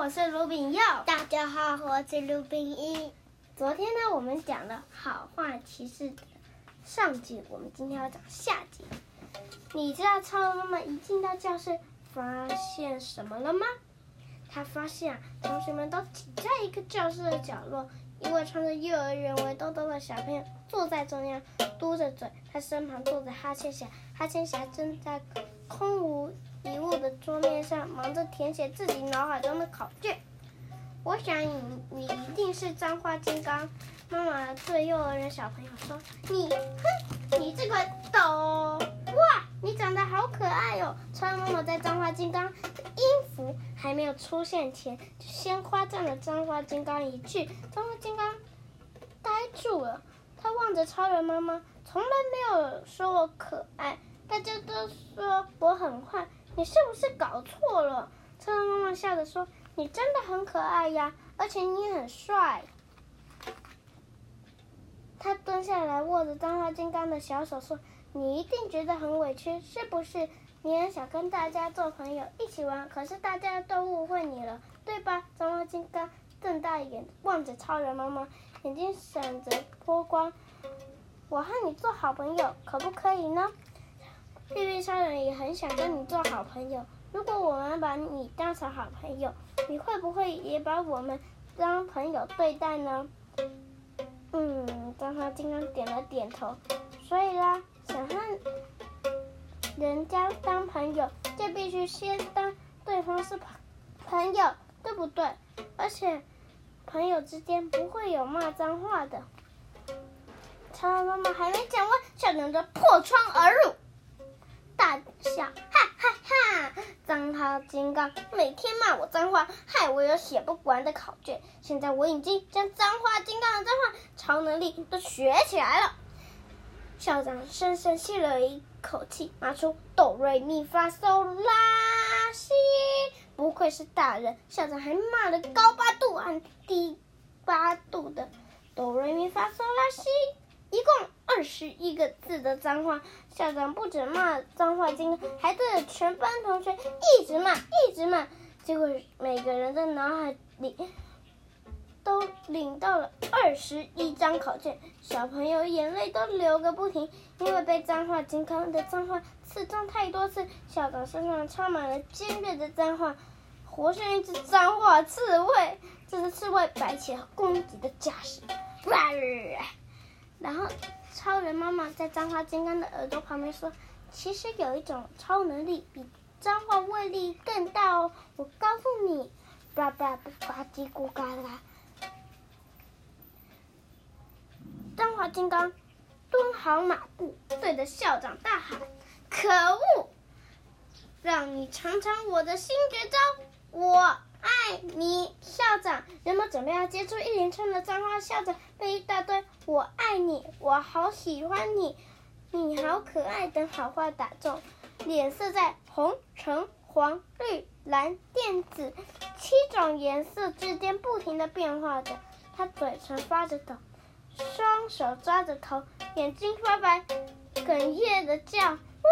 我是卢炳佑。大家好，我是卢炳一。昨天呢，我们讲了好话骑士上集，我们今天要讲下集。你知道超人妈妈一进到教室，发现什么了吗？她发现啊，同学们都挤在一个教室的角落，一位穿着幼儿园围兜兜的小朋友坐在中央，嘟着嘴，他身旁坐着哈欠侠，哈欠侠正在空无一物的桌面上忙着填写自己脑海中的考卷。我想你，你一定是脏话金刚。妈妈对幼儿园小朋友说：“你，哼，你这个抖，哇，你长得好可爱、哦！”超人妈妈在脏话金刚的音符还没有出现前，就先夸赞了脏话金刚一句。脏话金刚呆住了，他望着超人妈妈，从来没有说我可爱，大家都说我很坏。你是不是搞错了？超人妈妈笑着说：“你真的很可爱呀，而且你很帅。”他蹲下来握着脏话金刚的小手说：“你一定觉得很委屈，是不是？你很想跟大家做朋友，一起玩，可是大家都误会你了，对吧？”脏话金刚瞪大眼望着超人妈妈，眼睛闪着波光：“我和你做好朋友，可不可以呢？”屁屁超人也很想跟你做好朋友。如果我们把你当成好朋友，你会不会也把我们当朋友对待呢？嗯，脏话金刚点了点头。所以啦，想和人家当朋友，就必须先当对方是朋朋友，对不对？而且，朋友之间不会有骂脏话的。超人妈妈还没讲完，校长就破窗而入。笑，哈哈哈，脏话金刚每天骂我脏话，害我有写不完的考卷。现在我已经将脏话金刚的脏话超能力都学起来了。校长深深吸了一口气，拿出哆瑞咪发嗦拉西。不愧是大人，校长还骂了高八度和低八度的哆瑞咪发嗦拉西。一共二十一个字的脏话，校长不止骂脏话金，还对着全班同学一直骂，一直骂。结果每个人的脑海里都领到了二十一张考卷，小朋友眼泪都流个不停，因为被脏话金刚的脏话刺中太多次，校长身上插满了尖锐的脏话，活像一只脏话刺猬。这只刺猬摆起了攻击的架势。哇然后，超人妈妈在脏话金刚的耳朵旁边说：“其实有一种超能力比脏话威力更大哦，我告诉你，叭叭叭呱叽咕嘎啦。”脏话金刚蹲好马步，对着校长大喊：“可恶！让你尝尝我的新绝招，我。”爱你，校长。人们准备要接出一连串的脏话，校长被一大堆“我爱你”“我好喜欢你”“你好可爱”等好话打中，脸色在红、橙、黄、绿、蓝、靛、紫七种颜色之间不停的变化着。他嘴唇发着抖，双手抓着头，眼睛发白，哽咽地叫：“哇，！”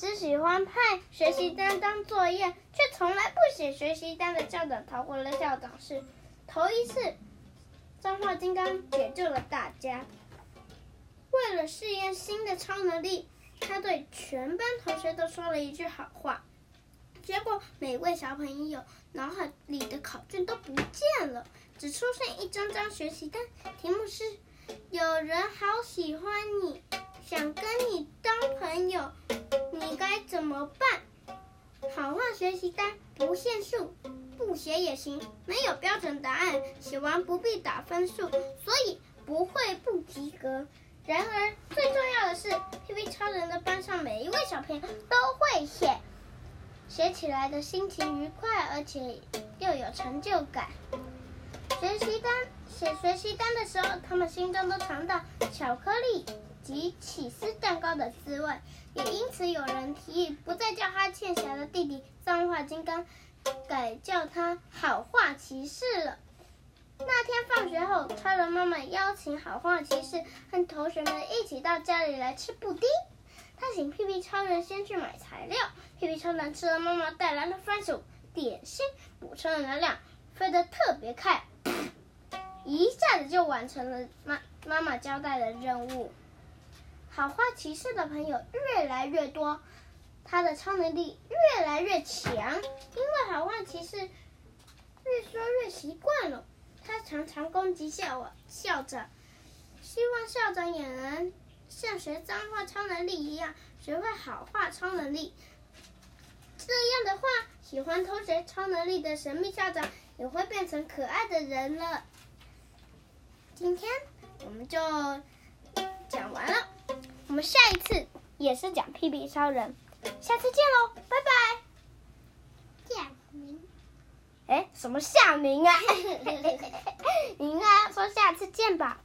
只喜欢派学习单当作业，却从来不写学习单的校长逃回了校长室。头一次，脏话金刚解救了大家。为了试验新的超能力，他对全班同学都说了一句好话。结果，每位小朋友脑海里的考卷都不见了，只出现一张张学习单，题目是：有人好喜欢你，想跟你当朋友。你该怎么办？好话学习单不限数，不写也行，没有标准答案，写完不必打分数，所以不会不及格。然而最重要的是，屁屁超人的班上每一位小朋友都会写，写起来的心情愉快，而且又有成就感。学习单写学习单的时候，他们心中都藏着巧克力及起司蛋糕的滋味。也因此，有人提议不再叫哈欠侠的弟弟脏话金刚，改叫他好话骑士了。那天放学后，超人妈妈邀请好话骑士和同学们一起到家里来吃布丁。他请屁屁超人先去买材料。屁屁超人吃了妈妈带来的番薯点心，补充了能量，飞得特别快，一下子就完成了妈妈妈交代的任务。好话骑士的朋友越来越多，他的超能力越来越强。因为好话骑士越说越习惯了，他常常攻击校我校长，希望校长也能像学脏话超能力一样，学会好话超能力。这样的话，喜欢偷学超能力的神秘校长也会变成可爱的人了。今天我们就讲完了，我们下一次也是讲屁屁超人，下次见喽，拜拜。夏明，哎，什么夏明啊？明啊，说下次见吧。